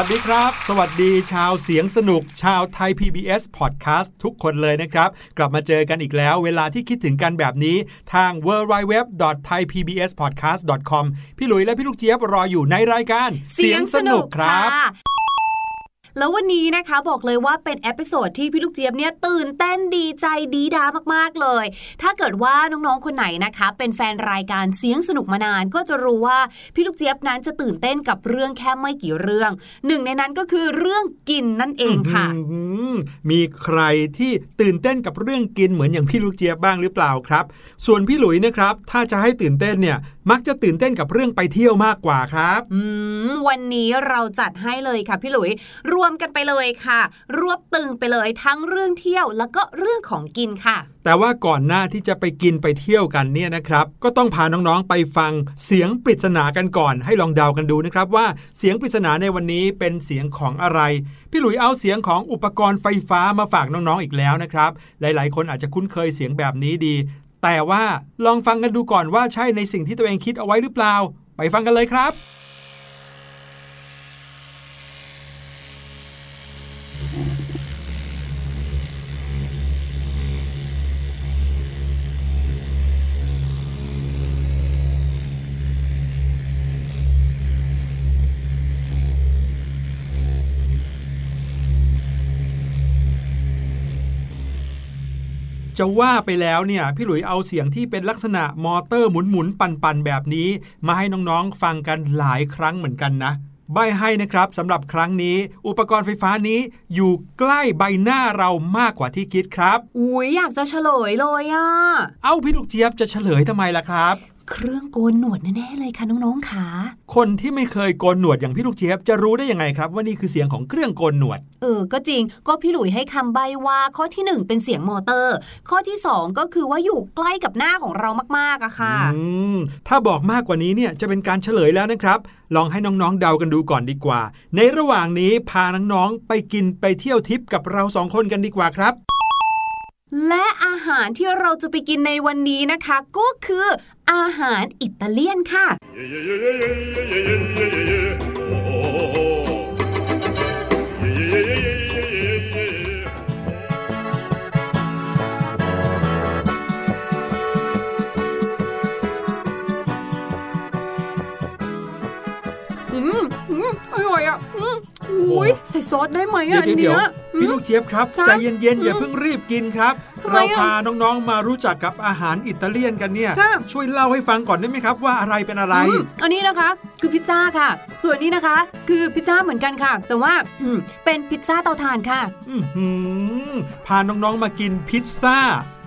วัสดีครับ สวัสดีชาวเสียงสนุก ชาวไทย PBS Podcast ทุกคนเลยนะครับ กลับมาเจอกันอีกแล้ว เวลาที่คิดถึงกันแบบนี้ทาง www.thaipbspodcast.com พี่หลุยและพี่ลูกเจี๊ยบรออยู่ในรายการ เสียงสนุกครับ แล้ววันนี้นะคะบอกเลยว่าเป็น episode ที่พี่ลูกเจี๊ยบเนี่ยตื่นเต้นดีใจดี๊ด๊ามากๆเลย ถ้าเกิดว่าน้องๆคนไหนนะคะ เป็นแฟนรายการเสียงสนุกมานานก็จะรู้ว่าพี่ลูกเจี๊ยบนั้นจะตื่นเต้นกับเรื่องแค่ไม่กี่เรื่อง หนึ่งในนั้นก็คือเรื่องกินนั่นเองค่ะมีใครที่ตื่นเต้นกับเรื่องกินเหมือนอย่างพี่ลูกเจี๊ยบบ้างหรือเปล่าครับ ส่วนพี่หลุยนะครับ ถ้าจะให้ตื่นเต้นเนี่ย มักจะตื่นเต้นกับเรื่องไปเที่ยวมากกว่าครับอืมวันนี้เราจัดให้เลยค่ะพี่หลุย รวมกันไปเลยค่ะ รวบตึงไปเลยทั้งเรื่องเที่ยวแล้วก็เรื่องของกินค่ะ แต่ว่าก่อนหน้าที่จะไปกินไปเที่ยวกันเนี่ยนะครับ ก็ต้องพาน้องๆไปฟังเสียงปริศนากันก่อน ให้ลองเดากันดูนะครับว่าเสียงปริศนาในวันนี้เป็นเสียงของอะไร พี่หลุยเอาเสียงของอุปกรณ์ไฟฟ้ามาฝากน้องๆอีกแล้วนะครับ หลายๆ คนอาจจะคุ้นเคยเสียงแบบนี้ดี แต่ว่าลองฟังกันดูก่อนว่าใช่ในสิ่งที่ตัวเองคิดเอาไว้หรือเปล่า ไปฟังกันเลยครับ จะว่าไปแล้วเนี่ยพี่หลุยเอาเสียงที่เป็นลักษณะมอเตอร์หมุนหมุนๆปั่นปั่นๆแบบนี้ มาให้น้องๆฟังกันหลายครั้งเหมือนกันนะใบให้นะครับสำหรับครั้งนี้ อุปกรณ์ไฟฟ้านี้อยู่ใกล้ใบหน้าเรามากกว่าที่คิดครับ อุ้ยอยากจะเฉลยเลยอะเอ้าพี่ลูกเจี๊ยบจะเฉลยทำไมล่ะครับ เครื่องโกนหนวดแน่ๆเลยค่ะน้องๆค่ะคนที่ไม่เคยโกนหนวดอย่างพี่ลูกเจี๊ยบจะรู้ได้ยังไงครับ ว่านี่คือเสียงของเครื่องโกนหนวด เออ ก็จริง ก็พี่หลุยให้คำใบว่าข้อที่หนึ่งเป็นเสียงมอเตอร์ ข้อที่สองก็คือว่าอยู่ใกล้กับหน้าของเรามากๆอะค่ะอืมถ้าบอกมากกว่านี้เนี่ยจะเป็นการเฉลยแล้วนะครับ ลองให้น้องๆเดากันดูก่อนดีกว่า ในระหว่างนี้พาน้องๆไปกินไปเที่ยวทิปกับเราสองคนกันดีกว่าครับ และอาหารที่เราจะไปกินในวันนี้นะคะ ก็คืออาหารอิตาเลียนค่ะ อืมอืมอร่อยอะอืมอุ้ยใส่ซอสได้ไหมเดี๋ยอะวเดี๋ยวเดี๋ยว เนี้ย พี่ลูกเจี๊ยบครับครับ ใจเย็นๆอย่าเพิ่งรีบกินครับทำไมเราอะพาน้องๆมารู้จักกับอาหารอิตาเลียนกันเนี่ยค่ะช่วยเล่าให้ฟังก่อนได้ไหมครับว่าอะไรเป็นอะไรอืมอันนี้นะคะคือพิซซ่าค่ะ ส่วนนี้นะคะ คือพิซซ่าเหมือนกันค่ะ แต่ว่าอืมเป็นพิซซ่าเตาถ่านค่ะอื้อหือพาน้องๆมากินพิซซ่า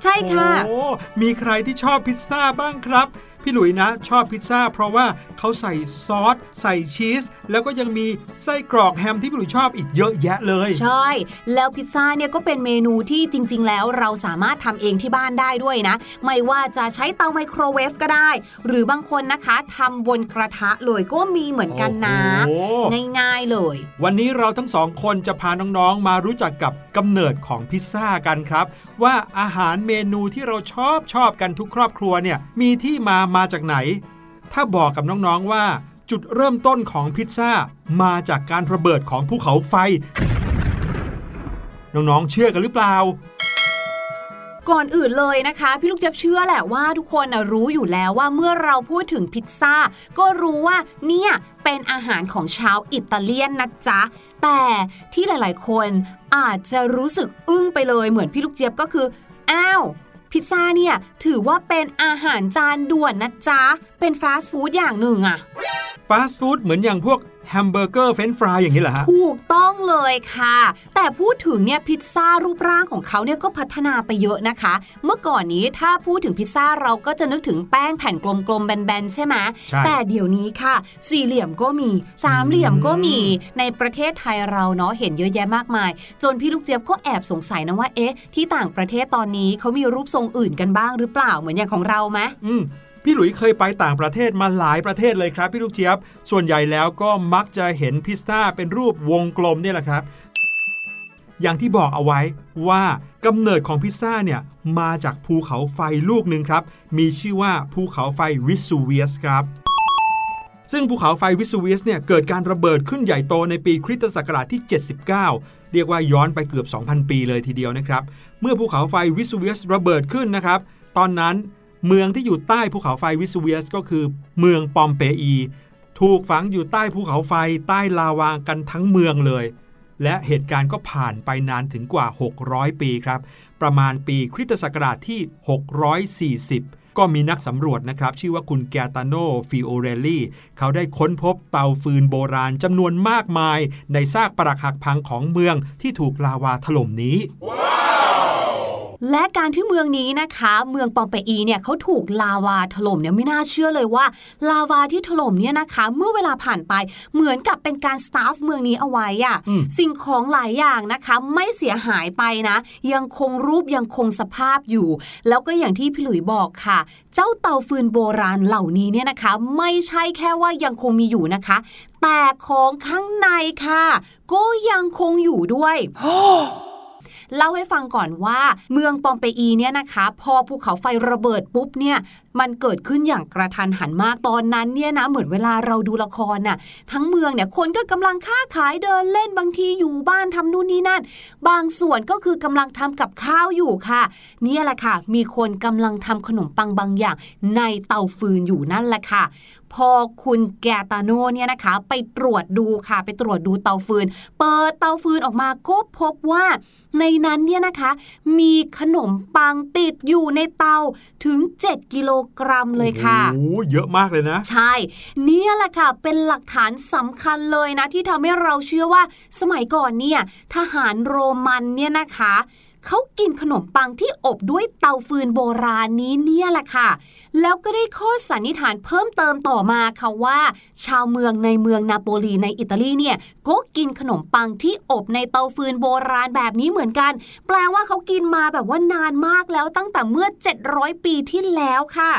ใช่ค่ะโอ้มีใครที่ชอบพิซซ่าบ้างครับ พี่หลุยนะ ชอบพิซซ่าเพราะว่าเขาใส่ซอส ใส่ชีส แล้วก็ยังมีไส้กรอกแฮมที่พี่หลุยชอบอีกเยอะแยะเลย ใช่ แล้วพิซซ่าเนี่ยก็เป็นเมนูที่จริง ๆ แล้วเราสามารถทำเองที่บ้านได้ด้วยนะ ไม่ว่าจะใช้เตาไมโครเวฟก็ได้ หรือบางคนนะคะทำบนกระทะเลยก็มีเหมือนกันนะโอ้โหง่ายๆ เลย วันนี้เราทั้งสองคนจะพาน้องๆ มารู้จักกับกำเนิดของพิซซ่ากันครับ ว่าอาหารเมนูที่เราชอบชอบกันทุกครอบครัวเนี่ยมีที่มามาจากไหน ถ้าบอกกับน้องๆว่า จุดเริ่มต้นของพิซซ่ามาจากการระเบิดของภูเขาไฟ น้องๆเชื่อกันหรือเปล่า ก่อนอื่นเลยนะคะ พี่ลูกเจี๊ยบเชื่อแหละว่าทุกคนนะรู้อยู่แล้วว่าเมื่อเราพูดถึงพิซซ่า ก็รู้ว่าเนี่ยเป็นอาหารของชาวอิตาเลียนนะจ๊ะ แต่ที่หลายๆ คนอาจจะรู้สึกอึ้งไปเลยเหมือนพี่ลูกเจี๊ยบก็คือ อ้าวพิซซ่าเนี่ยถือว่าเป็นอาหารจานด่วนนะจ๊ะ เป็นฟาสต์ฟู้ดอย่างหนึ่งอะฟาสต์ฟู้ดเหมือนอย่างพวกแฮมเบอร์เกอร์เฟรนช์ฟรายอย่างนี้เหรอฮะถูกต้องเลยค่ะ แต่พูดถึงเนี่ยพิซซ่ารูปร่างของเขาเนี่ยก็พัฒนาไปเยอะนะคะ เมื่อก่อนนี้ถ้าพูดถึงพิซซ่าเราก็จะนึกถึงแป้งแผ่นกลมๆแบนๆใช่ไหมใช่แต่เดี๋ยวนี้ค่ะ สี่เหลี่ยมก็มีสามเหลี่ยมก็มีในประเทศไทยเราเนาะเห็นเยอะแยะมากมาย จนพี่ลูกเจี๊ยบก็แอบสงสัยนะว่าเอ๊ะที่ต่างประเทศตอนนี้เขามีรูปทรงอื่นกันบ้างหรือเปล่าเหมือนอย่างของเราไหมอืม พี่หลุยเคยไปต่างประเทศมาหลายประเทศเลยครับพี่ลูกเจี๊ยบ ส่วนใหญ่แล้วก็มักจะเห็นพิซซ่าเป็นรูปวงกลมเนี่ยแหละครับ อย่างที่บอกเอาไว้ว่ากำเนิดของพิซซ่าเนี่ยมาจากภูเขาไฟลูกหนึ่งครับ มีชื่อว่าภูเขาไฟวิสูเวียสครับซึ่งภูเขาไฟวิสูเวียสเนี่ยเกิดการระเบิดขึ้นใหญ่โตในปีคริสตศักราชที่ 79 เรียกว่าย้อนไปเกือบ 2,000 ปีเลยทีเดียวนะครับ เมื่อภูเขาไฟวิสูเวียสระเบิดขึ้นนะครับ ตอนนั้น เมืองที่อยู่ใต้ภูเขาไฟวิสูเวียส ก็คือเมืองปอมเปอี ถูกฝังอยู่ใต้ภูเขาไฟใต้ลาวากันทั้งเมืองเลย และเหตุการณ์ก็ผ่านไปนานถึงกว่า 600 ปีครับ ประมาณปีคริสตศักราชที่ 640 ก็มีนักสำรวจนะครับ ชื่อว่าคุณแกตาโนฟิโอเรลลี่เขาได้ค้นพบเตาฟืนโบราณจำนวนมากมาย ในซากปรักหักพังของเมืองที่ถูกลาวาถล่มนี้ และการที่เมืองนี้นะคะ เมืองปอมเปอีเนี่ยเขาถูกลาวาถล่มเนี่ยไม่น่าเชื่อเลยว่า ลาวาที่ถล่มเนี่ยนะคะ เมื่อเวลาผ่านไปเหมือนกับเป็นการสตาฟเมืองนี้เอาไว้อะสิ่งของหลายอย่างนะคะ ไม่เสียหายไปนะ ยังคงรูปยังคงสภาพอยู่ แล้วก็อย่างที่พี่หลุยบอกค่ะ เจ้าเตาฟืนโบราณเหล่านี้เนี่ยนะคะ ไม่ใช่แค่ว่ายังคงมีอยู่นะคะ แต่ของข้างในค่ะ ก็ยังคงอยู่ด้วย เล่าให้ฟังก่อนว่าเมืองปอมเปอีเนี่ยนะคะ พอภูเขาไฟระเบิดปุ๊บเนี่ยมันเกิดขึ้นอย่างกระทันหันมากตอนนั้นเนี่ยนะเหมือนเวลาเราดูละครน่ะทั้งเมืองเนี่ยคนก็กำลังค้าขายเดินเล่นบางทีอยู่บ้านทำนู่นนี่นั่น บางส่วนก็คือกำลังทำกับข้าวอยู่ค่ะเนี่ยแหละค่ะ มีคนกำลังทำขนมปังบางอย่างในเตาฟืนอยู่นั่นแหละค่ะ พอคุณแกตาโนเนี่ยนะคะ ไปตรวจดูค่ะ ไปตรวจดูเตาฟืน เปิดเตาฟืนออกมาก็พบว่า ในนั้นเนี่ยนะคะ มีขนมปังติดอยู่ในเตาถึง 7 กิโลกรัมเลยค่ะโอ้โหเยอะมากเลยนะ ใช่ เนี่ยแหละค่ะ เป็นหลักฐานสำคัญเลยนะ ที่ทำให้เราเชื่อว่าสมัยก่อนเนี่ยทหารโรมันเนี่ยนะคะ เขากินขนมปังที่อบด้วยเตาฟืนโบราณนี้เนี่ยแหละค่ะ แล้วก็ได้ข้อสันนิษฐานเพิ่มเติมต่อมาค่ะว่า ชาวเมืองในเมืองนาโปลีในอิตาลีเนี่ยก็กินขนมปังที่อบในเตาฟืนโบราณแบบนี้เหมือนกัน แปลว่าเขากินมาแบบว่านานมากแล้วตั้งแต่เมื่อ 700 ปีที่แล้วค่ะ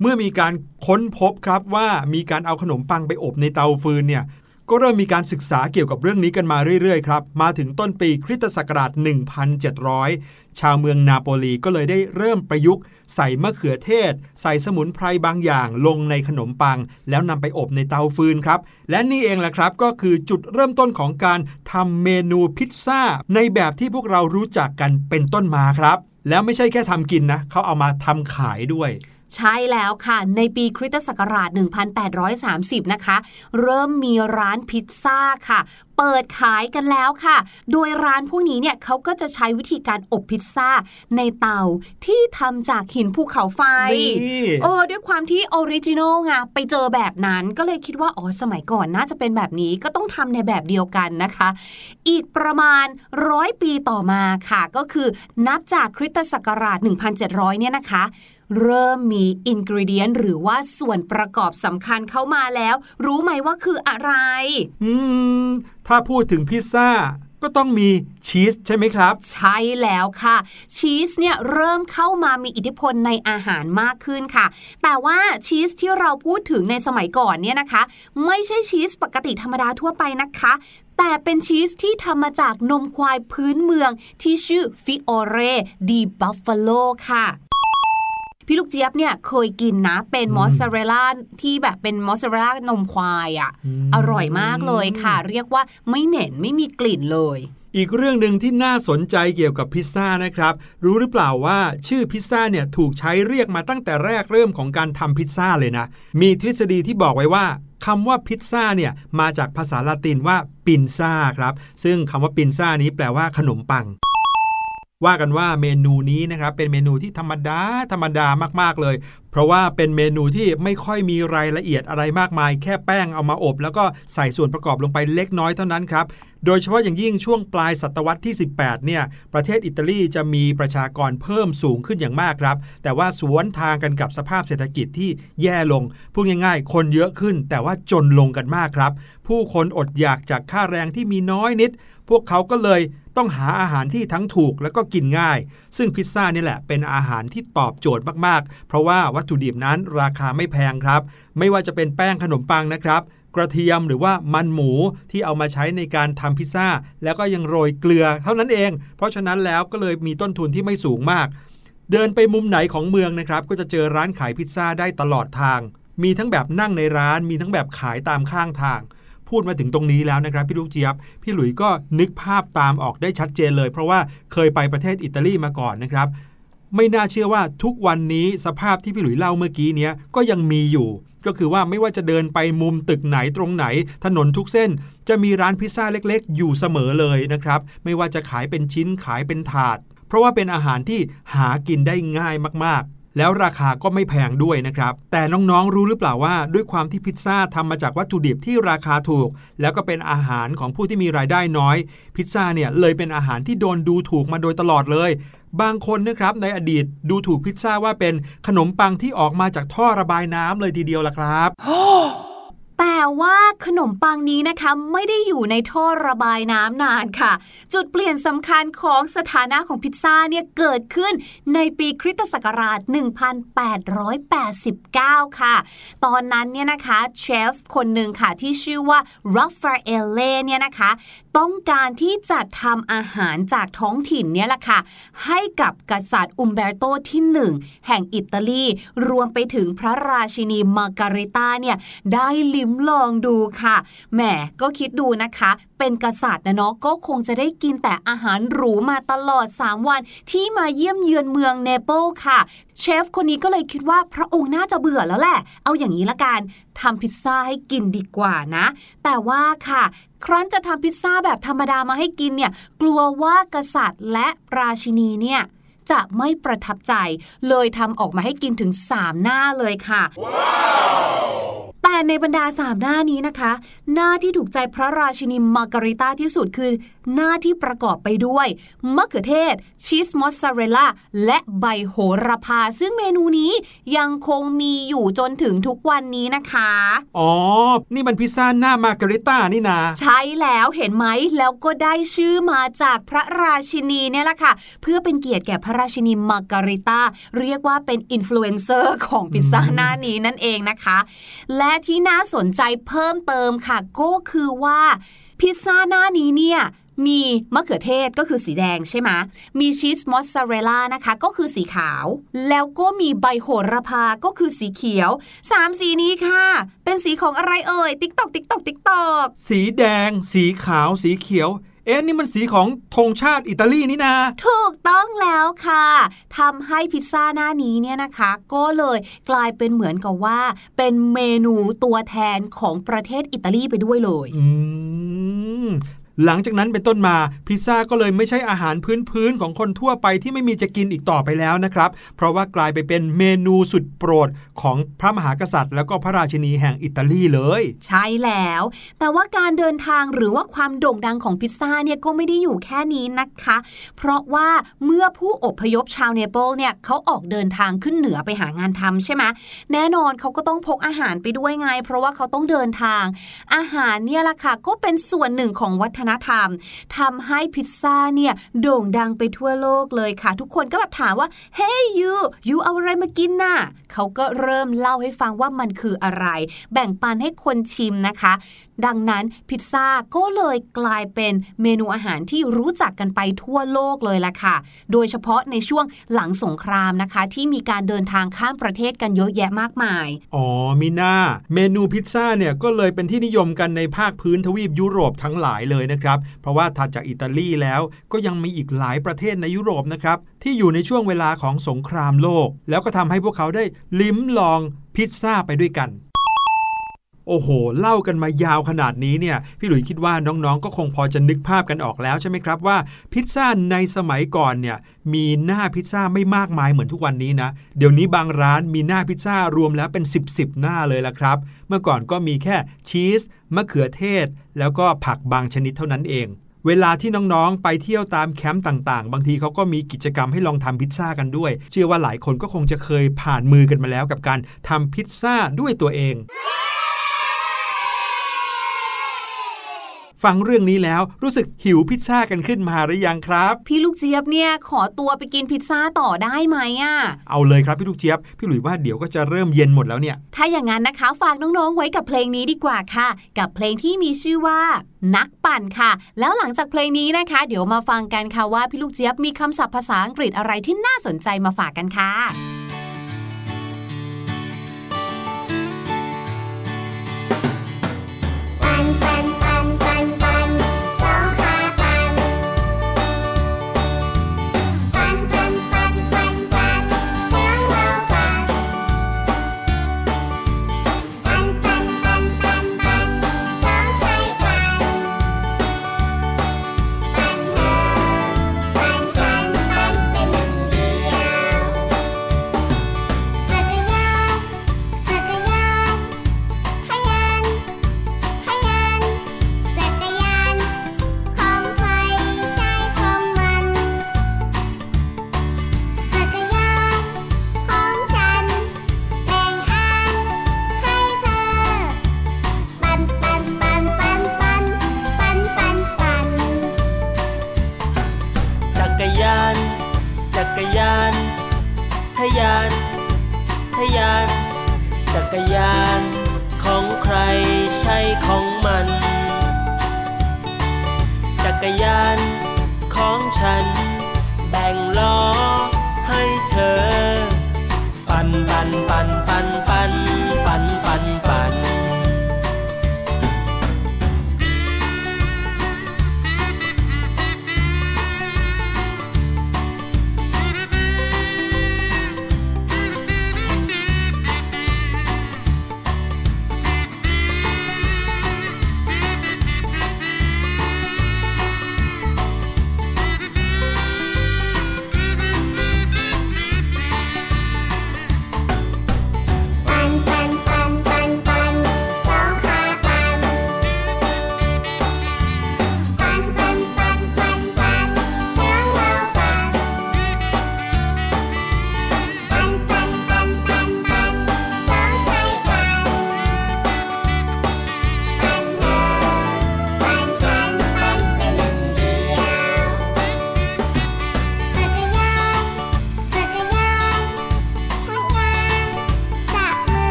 เมื่อมีการค้นพบครับว่ามีการเอาขนมปังไปอบในเตาฟืนเนี่ย ก็เริ่มมีการศึกษาเกี่ยวกับเรื่องนี้กันมาเรื่อยๆครับ มาถึงต้นปีคริสตศักราช 1700 ชาวเมืองนาโปลีก็เลยได้เริ่มประยุกต์ ใส่มะเขือเทศ ใส่สมุนไพรบางอย่างลงในขนมปัง แล้วนำไปอบในเตาฟืนครับ และนี่เองแหละครับก็คือจุดเริ่มต้นของการทำเมนูพิซซ่า ในแบบที่พวกเรารู้จักกันเป็นต้นมาครับ แล้วไม่ใช่แค่ทำกินนะเขาเอามาทำขายด้วย ใช่แล้วค่ะ ในปีคริสตศักราช 1830 นะคะ เริ่มมีร้านพิซซ่าค่ะ เปิดขายกันแล้วค่ะ โดยร้านพวกนี้เนี่ยเขาก็จะใช้วิธีการอบพิซซ่าในเตาที่ทำจากหินภูเขาไฟนี่เออด้วยความที่ original ไงไปเจอแบบนั้นก็เลยคิดว่า อ๋อ สมัยก่อนน่าจะเป็นแบบนี้ก็ต้องทำในแบบเดียวกันนะคะ อีกประมาณร้อยปีต่อมาค่ะ ก็คือนับจากคริสตศักราช 1700 เนี่ยนะคะ เริ่มมี ingredient หรือว่าส่วนประกอบสำคัญเข้ามาแล้ว รู้ไหมว่าคืออะไร อืม ถ้าพูดถึงพิซซ่าก็ต้องมีชีสใช่ไหมครับ ใช่แล้วค่ะ ชีสเนี่ยเริ่มเข้ามามีอิทธิพลในอาหารมากขึ้นค่ะ แต่ว่าชีสที่เราพูดถึงในสมัยก่อนเนี่ยนะคะ ไม่ใช่ชีสปกติธรรมดาทั่วไปนะคะ แต่เป็นชีสที่ทำมาจากนมควายพื้นเมืองที่ชื่อ fiore di bufala ค่ะ พี่ลูกเจี๊ยบเนี่ยเคยกินนะ เป็นมอสซาเรลล่าที่แบบเป็นมอสซาเรลล่านมควายอะค่ะ อร่อยมากเลยค่ะ เรียกว่าไม่เหม็นไม่มีกลิ่นเลยอีกเรื่องหนึ่งที่น่าสนใจเกี่ยวกับพิซซ่านะครับ รู้หรือเปล่าว่าชื่อพิซซ่าเนี่ยถูกใช้เรียกมาตั้งแต่แรกเริ่มของการทำพิซซ่าเลยนะ มีทฤษฎีที่บอกไว้ว่าคำว่าพิซซ่าเนี่ยมาจากภาษาละตินว่าปินซ่าครับ ซึ่งคำว่าปินซ่านี้แปลว่าขนมปัง ว่ากันว่าเมนูนี้นะครับเป็นเมนูที่ธรรมดาธรรมดามากๆเลย เพราะว่าเป็นเมนูที่ไม่ค่อยมีรายละเอียดอะไรมากมาย แค่แป้งเอามาอบ แล้วก็ใส่ส่วนประกอบลงไปเล็กน้อยเท่านั้นครับโดยเฉพาะอย่างยิ่งช่วงปลายศตวรรษที่ 18 เนี่ย ประเทศอิตาลีจะมีประชากรเพิ่มสูงขึ้นอย่างมากครับ แต่ว่าสวนทางกันกับสภาพเศรษฐกิจที่แย่ลง พูดง่ายๆ คนเยอะขึ้น แต่ว่าจนลงกันมากครับ ผู้คนอดอยากจากค่าแรงที่มีน้อยนิด พวกเขาก็เลย ต้องหาอาหารที่ทั้งถูกแล้วก็กินง่าย ซึ่งพิซซ่านี่แหละเป็นอาหารที่ตอบโจทย์มากๆ เพราะว่าวัตถุดิบนั้นราคาไม่แพงครับ ไม่ว่าจะเป็นแป้งขนมปังนะครับกระเทียมหรือว่ามันหมูที่เอามาใช้ในการทำพิซซ่า แล้วก็ยังโรยเกลือเท่านั้นเอง เพราะฉะนั้นแล้วก็เลยมีต้นทุนที่ไม่สูงมาก เดินไปมุมไหนของเมืองนะครับ ก็จะเจอร้านขายพิซซ่าได้ตลอดทาง มีทั้งแบบนั่งในร้าน มีทั้งแบบขายตามข้างทาง พูดมาถึงตรงนี้แล้วนะครับพี่ลูกเจี๊ยบ พี่หลุยก็นึกภาพตามออกได้ชัดเจนเลย เพราะว่าเคยไปประเทศอิตาลีมาก่อนนะครับไม่น่าเชื่อว่าทุกวันนี้สภาพที่พี่หลุยเล่าเมื่อกี้เนี้ยก็ยังมีอยู่ ก็คือว่าไม่ว่าจะเดินไปมุมตึกไหนตรงไหน ถนนทุกเส้น จะมีร้านพิซซ่าเล็กๆ อยู่เสมอเลยนะครับ ไม่ว่าจะขายเป็นชิ้นขายเป็นถาด เพราะว่าเป็นอาหารที่หากินได้ง่ายมากๆ แล้วราคาก็ไม่แพงด้วยนะครับ แต่น้องๆรู้หรือเปล่าว่าด้วยความที่พิซซ่าทำมาจากวัตถุดิบที่ราคาถูก แล้วก็เป็นอาหารของผู้ที่มีรายได้น้อย พิซซ่าเนี่ยเลยเป็นอาหารที่โดนดูถูกมาโดยตลอดเลย บางคนนะครับในอดีตดูถูกพิซซ่าว่าเป็นขนมปังที่ออกมาจากท่อระบายน้ำเลยทีเดียวล่ะครับ แต่ว่าขนมปังนี้นะคะไม่ได้อยู่ในท่อระบายน้ำนานค่ะ จุดเปลี่ยนสำคัญของสถานะของพิซซ่าเนี่ยเกิดขึ้นในปีคริสตศักราช 1889 ค่ะ ตอนนั้นเนี่ยนะคะเชฟคนหนึ่งค่ะที่ชื่อว่าราฟาเอเล่เนี่ยนะคะ ต้องการที่จะทำอาหารจากท้องถิ่นเนี่ยแหละค่ะ ให้กับกษัตริย์อุมเบร์โตที่หนึ่งแห่งอิตาลี รวมไปถึงพระราชินีมาการิตาเนี่ยได้ลิ้มลองดูค่ะแหมก็คิดดูนะคะเป็นกษัตริย์นะเนาะก็คงจะได้กินแต่อาหารหรูมาตลอด 3 วัน ที่มาเยี่ยมเยือนเมืองเนเปิลค่ะ เชฟคนนี้ก็เลยคิดว่าพระองค์น่าจะเบื่อแล้วแหละ เอาอย่างนี้ละกันทำพิซซ่าให้กินดีกว่านะ แต่ว่าค่ะ ครั้นจะทำพิซซ่าแบบธรรมดามาให้กินเนี่ย กลัวว่ากษัตริย์และราชินีเนี่ยจะไม่ประทับใจ เลยทำออกมาให้กินถึง 3 หน้าเลยค่ะ แต่ในบรรดาสามหน้านี้นะคะ หน้าที่ถูกใจพระราชินีมาการิตาที่สุดคือ หน้าที่ประกอบไปด้วยมะเขือเทศ ชีสมอสซาเรลล่า และใบโหระพา ซึ่งเมนูนี้ยังคงมีอยู่จนถึงทุกวันนี้นะคะ อ๋อ นี่มันพิซซ่าหน้ามาการิต้านี่นา ใช่แล้วเห็นไหมแล้วก็ได้ชื่อมาจากพระราชินีเนี่ยแหละค่ะ เพื่อเป็นเกียรติแก่พระราชินีมาการิตาเรียกว่าเป็นอินฟลูเอนเซอร์ของพิซซ่าหน้านี้นั่นเองนะคะ และที่น่าสนใจเพิ่มเติมค่ะ ก็คือว่าพิซซ่าหน้านี้เนี่ยมีมะเขือเทศก็คือสีแดงใช่ไหมมีชีสมอสซาเรลล่านะคะ ก็คือสีขาว แล้วก็มีใบโหระพาก็คือสีเขียวสามสีนี้ค่ะ เป็นสีของอะไรเอ่ย ติ๊กตอกติ๊กตอกติ๊กตอก สีแดง สีขาว สีเขียว เอ๊ะนี่มันสีของธงชาติอิตาลีนี่นา ถูกต้องแล้วค่ะทำให้พิซซ่าหน้านี้เนี่ยนะคะ ก็เลยกลายเป็นเหมือนกับว่า เป็นเมนูตัวแทนของประเทศอิตาลีไปด้วยเลย อืม หลังจากนั้นเป็นต้นมาพิซซ่าก็เลยไม่ใช่อาหารพื้นๆของคนทั่วไปที่ไม่มีจะกินอีกต่อไปแล้วนะครับ เพราะว่ากลายไปเป็นเมนูสุดโปรดของพระมหากษัตริย์ แล้วก็พระราชินีแห่งอิตาลีเลย ใช่แล้ว แต่ว่าการเดินทางหรือว่าความโด่งดังของพิซซ่าเนี่ยก็ไม่ได้อยู่แค่นี้นะคะ เพราะว่าเมื่อผู้อพยพชาวเนเปิลเนี่ยเขาออกเดินทางขึ้นเหนือไปหางานทำใช่ไหมแน่นอนเขาก็ต้องพกอาหารไปด้วยไง เพราะว่าเขาต้องเดินทาง อาหารเนี่ยล่ะค่ะก็เป็นส่วนหนึ่งของวัฒนธรรมทำให้พิซซ่าเนี่ยโด่งดังไปทั่วโลกเลยค่ะ ทุกคนก็แบบถามว่า เฮ้ยยูยูเอาอะไรมากินน่ะเขาก็เริ่มเล่าให้ฟังว่ามันคืออะไร แบ่งปันให้คนชิมนะคะ ดังนั้นพิซซ่าก็เลยกลายเป็นเมนูอาหารที่รู้จักกันไปทั่วโลกเลยล่ะค่ะ โดยเฉพาะในช่วงหลังสงครามนะคะ ที่มีการเดินทางข้ามประเทศกันเยอะแยะมากมาย อ๋อมิน่า เมนูพิซซ่าเนี่ยก็เลยเป็นที่นิยมกันในภาคพื้นทวีปยุโรปทั้งหลายเลยนะครับ เพราะว่าถัดจากอิตาลีแล้วก็ยังมีอีกหลายประเทศในยุโรปนะครับที่อยู่ในช่วงเวลาของสงครามโลก แล้วก็ทำให้พวกเขาได้ลิ้มลองพิซซ่าไปด้วยกัน โอ้โห เล่ากันมายาวขนาดนี้เนี่ยพี่หลุยคิดว่าน้องๆ ก็คงพอจะนึกภาพกันออกแล้วใช่ไหมครับว่าพิซซ่าในสมัยก่อนเนี่ยมีหน้าพิซซ่าไม่มากมายเหมือนทุกวันนี้นะ เดี๋ยวนี้บางร้านมีหน้าพิซซ่ารวมแล้วเป็น 10บสหน้าเลยละครับ เมื่อก่อนก็มีแค่ชีสมะเขือเทศ แล้วก็ผักบางชนิดเท่านั้นเองเวลาที่น้องๆ ไปเที่ยวตามแคมป์ต่างๆ บางทีเขาก็มีกิจกรรมให้ลองทำพิซซ่ากันด้วย เชื่อว่าหลายคนก็คงจะเคยผ่านมือกันมาแล้วกับการทำพิซซ่าด้วยตัวเอง ฟังเรื่องนี้แล้วรู้สึกหิวพิซซ่ากันขึ้นมาหรือยังครับ พี่ลูกเจี๊ยบเนี่ยขอตัวไปกินพิซซ่าต่อได้ไหมอะ เอาเลยครับพี่ลูกเจี๊ยบ พี่หลุยว่าเดี๋ยวก็จะเริ่มเย็นหมดแล้วเนี่ย ถ้าอย่างนั้นนะคะฝากน้องๆไว้กับเพลงนี้ดีกว่าค่ะ กับเพลงที่มีชื่อว่า นักปั่นค่ะ แล้วหลังจากเพลงนี้นะคะ เดี๋ยวมาฟังกันค่ะว่าพี่ลูกเจี๊ยบมีคำศัพท์ภาษาอังกฤษอะไรที่น่าสนใจมาฝากกันค่ะ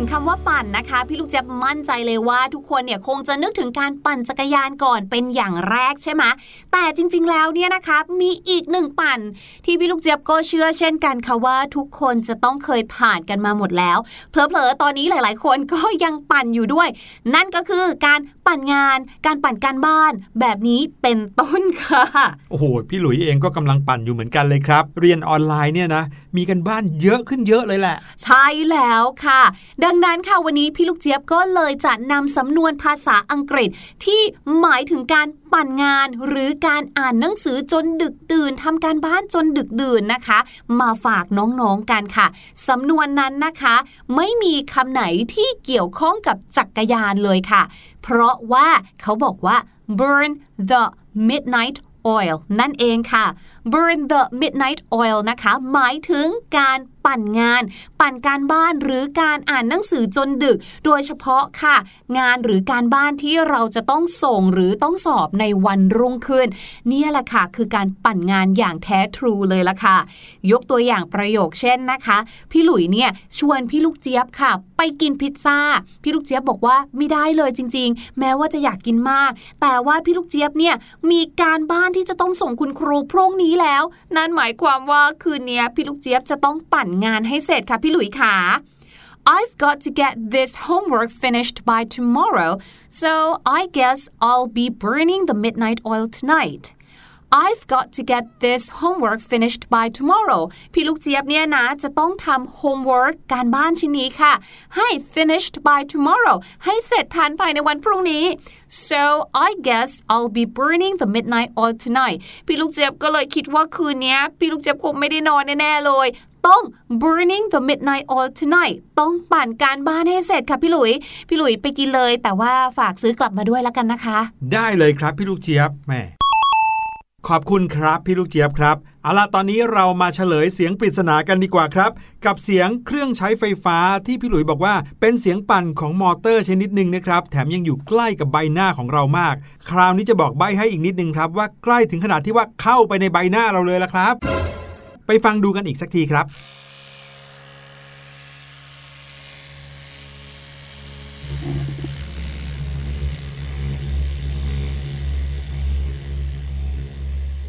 ถึงคำว่าปั่นนะคะ พี่ลูกเจ็บมั่นใจเลยว่า ทุกคนเนี่ยคงจะนึกถึงการปั่นจักรยานก่อนเป็นอย่างแรกใช่ไหมแต่จริง ๆ แล้วเนี่ยนะคะมีอีกหนึ่งปั่น ที่พี่ลูกเจ็บก็เชื่อเช่นกันค่ะว่าทุกคนจะต้องเคยผ่านกันมาหมดแล้วเพลอๆตอนนี้หลาย ๆ คนก็ยังปั่นอยู่ด้วย นั่นก็คือการปั่นงาน การปั่นการบ้าน แบบนี้เป็นต้นค่ะโอ้โหพี่หลุยเองก็กำลังปั่นอยู่เหมือนกันเลยครับ เรียนออนไลน์เนี่ยนะมีกันบ้านเยอะขึ้นเยอะเลยแหละ ใช่แล้วค่ะดัังนั้นค่ะวันนี้พี่ลูกเจี๊ยบก็เลยจะนำสำนวนภาษาอังกฤษที่หมายถึงการปั่นงานหรือการอ่านหนังสือจนดึกดื่นทำการบ้านจนดึกดื่นนะคะ มาฝากน้องๆกันค่ะสำนวนนั้นนะคะ ไม่มีคำไหนที่เกี่ยวข้องกับจักรยานเลยค่ะ เพราะว่าเขาบอกว่า burn the midnight oil นั่นเองค่ะ burn the midnight oil นะคะ หมายถึงการ ปั่นงาน ปั่นการบ้านหรือการอ่านหนังสือจนดึก โดยเฉพาะค่ะ งานหรือการบ้านที่เราจะต้องส่งหรือต้องสอบในวันรุ่งขึ้นเนี่ยแหละค่ะ คือการปั่นงานอย่างแท้ทรูเลยละค่ะ ยกตัวอย่างประโยคเช่นนะคะ พี่หลุยเนี่ยชวนพี่ลูกเจี๊ยบค่ะ ไปกินพิซซ่า พี่ลูกเจี๊ยบบอกว่าไม่ได้เลยจริง ๆ แม้ว่าจะอยากกินมาก แต่ว่าพี่ลูกเจี๊ยบเนี่ยมีการบ้านที่จะต้องส่งคุณครูพรุ่งนี้แล้ว นั่นหมายความว่าคืนนี้พี่ลูกเจี๊ยบจะต้องปั่นงานให้เสร็จค่ะพี่หลุยค่ะ I've got to get this homework finished by tomorrow, so I guess I'll be burning the midnight oil tonight. I've got to get this homework finished by tomorrow พี่ลูกเจี๊ยบเนี่ยนะ จะต้องทำ homework การบ้านชิ้นนี้ค่ะ ให้ finished by tomorrow ให้เสร็จทันภายในวันพรุ่งนี้ so I guess I'll be burning the midnight oil tonight พี่ลูกเจี๊ยบก็เลยคิดว่าคืนนี้พี่ลูกเจี๊ยบคงไม่ได้นอนแน่ๆเลย ต้อง burning the midnight oil tonight ต้องปั่นการบ้านให้เสร็จค่ะพี่หลุย พี่หลุยไปกินเลย แต่ว่าฝากซื้อกลับมาด้วยแล้วกันนะคะ ได้เลยครับพี่ลูกเจี๊ยบแหมขอบคุณครับพี่ลูกเจี๊ยบครับเอาล่ะตอนนี้เรามาเฉลยเสียงปริศนากันดีกว่าครับ กับเสียงเครื่องใช้ไฟฟ้าที่พี่หลุยบอกว่า เป็นเสียงปั่นของมอเตอร์ชนิดหนึ่งนะครับ แถมยังอยู่ใกล้กับใบหน้าของเรามาก คราวนี้จะบอกใบให้อีกนิดนึงครับว่าใกล้ถึงขนาดที่ว่าเข้าไปในใบหน้าเราเลยละครับ ไปฟังดูกันอีกสักทีครับ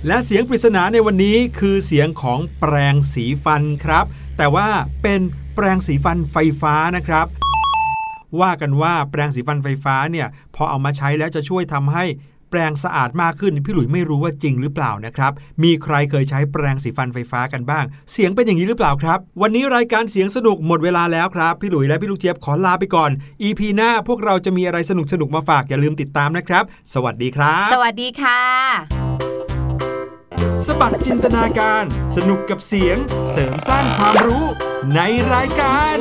และเสียงปริศนาในวันนี้คือเสียงของแปรงสีฟันครับ แต่ว่าเป็นแปรงสีฟันไฟฟ้านะครับ ว่ากันว่าแปรงสีฟันไฟฟ้าเนี่ยพอเอามาใช้แล้วจะช่วยทำให้ แปรงสะอาดมากขึ้น พี่หลุยไม่รู้ว่าจริงหรือเปล่านะครับ มีใครเคยใช้แปรงสีฟันไฟฟ้ากันบ้าง เสียงเป็นอย่างนี้หรือเปล่าครับ วันนี้รายการเสียงสนุกหมดเวลาแล้วครับ พี่หลุยและพี่ลูกเจี๊ยบขอลาไปก่อน EP หน้าพวกเราจะมีอะไรสนุกสนุกๆมาฝากอย่าลืมติดตามนะครับ สวัสดีครับ สวัสดีค่ะสบัดจินตนาการ สนุกกับเสียงเสริมสร้างความรู้ในรายการ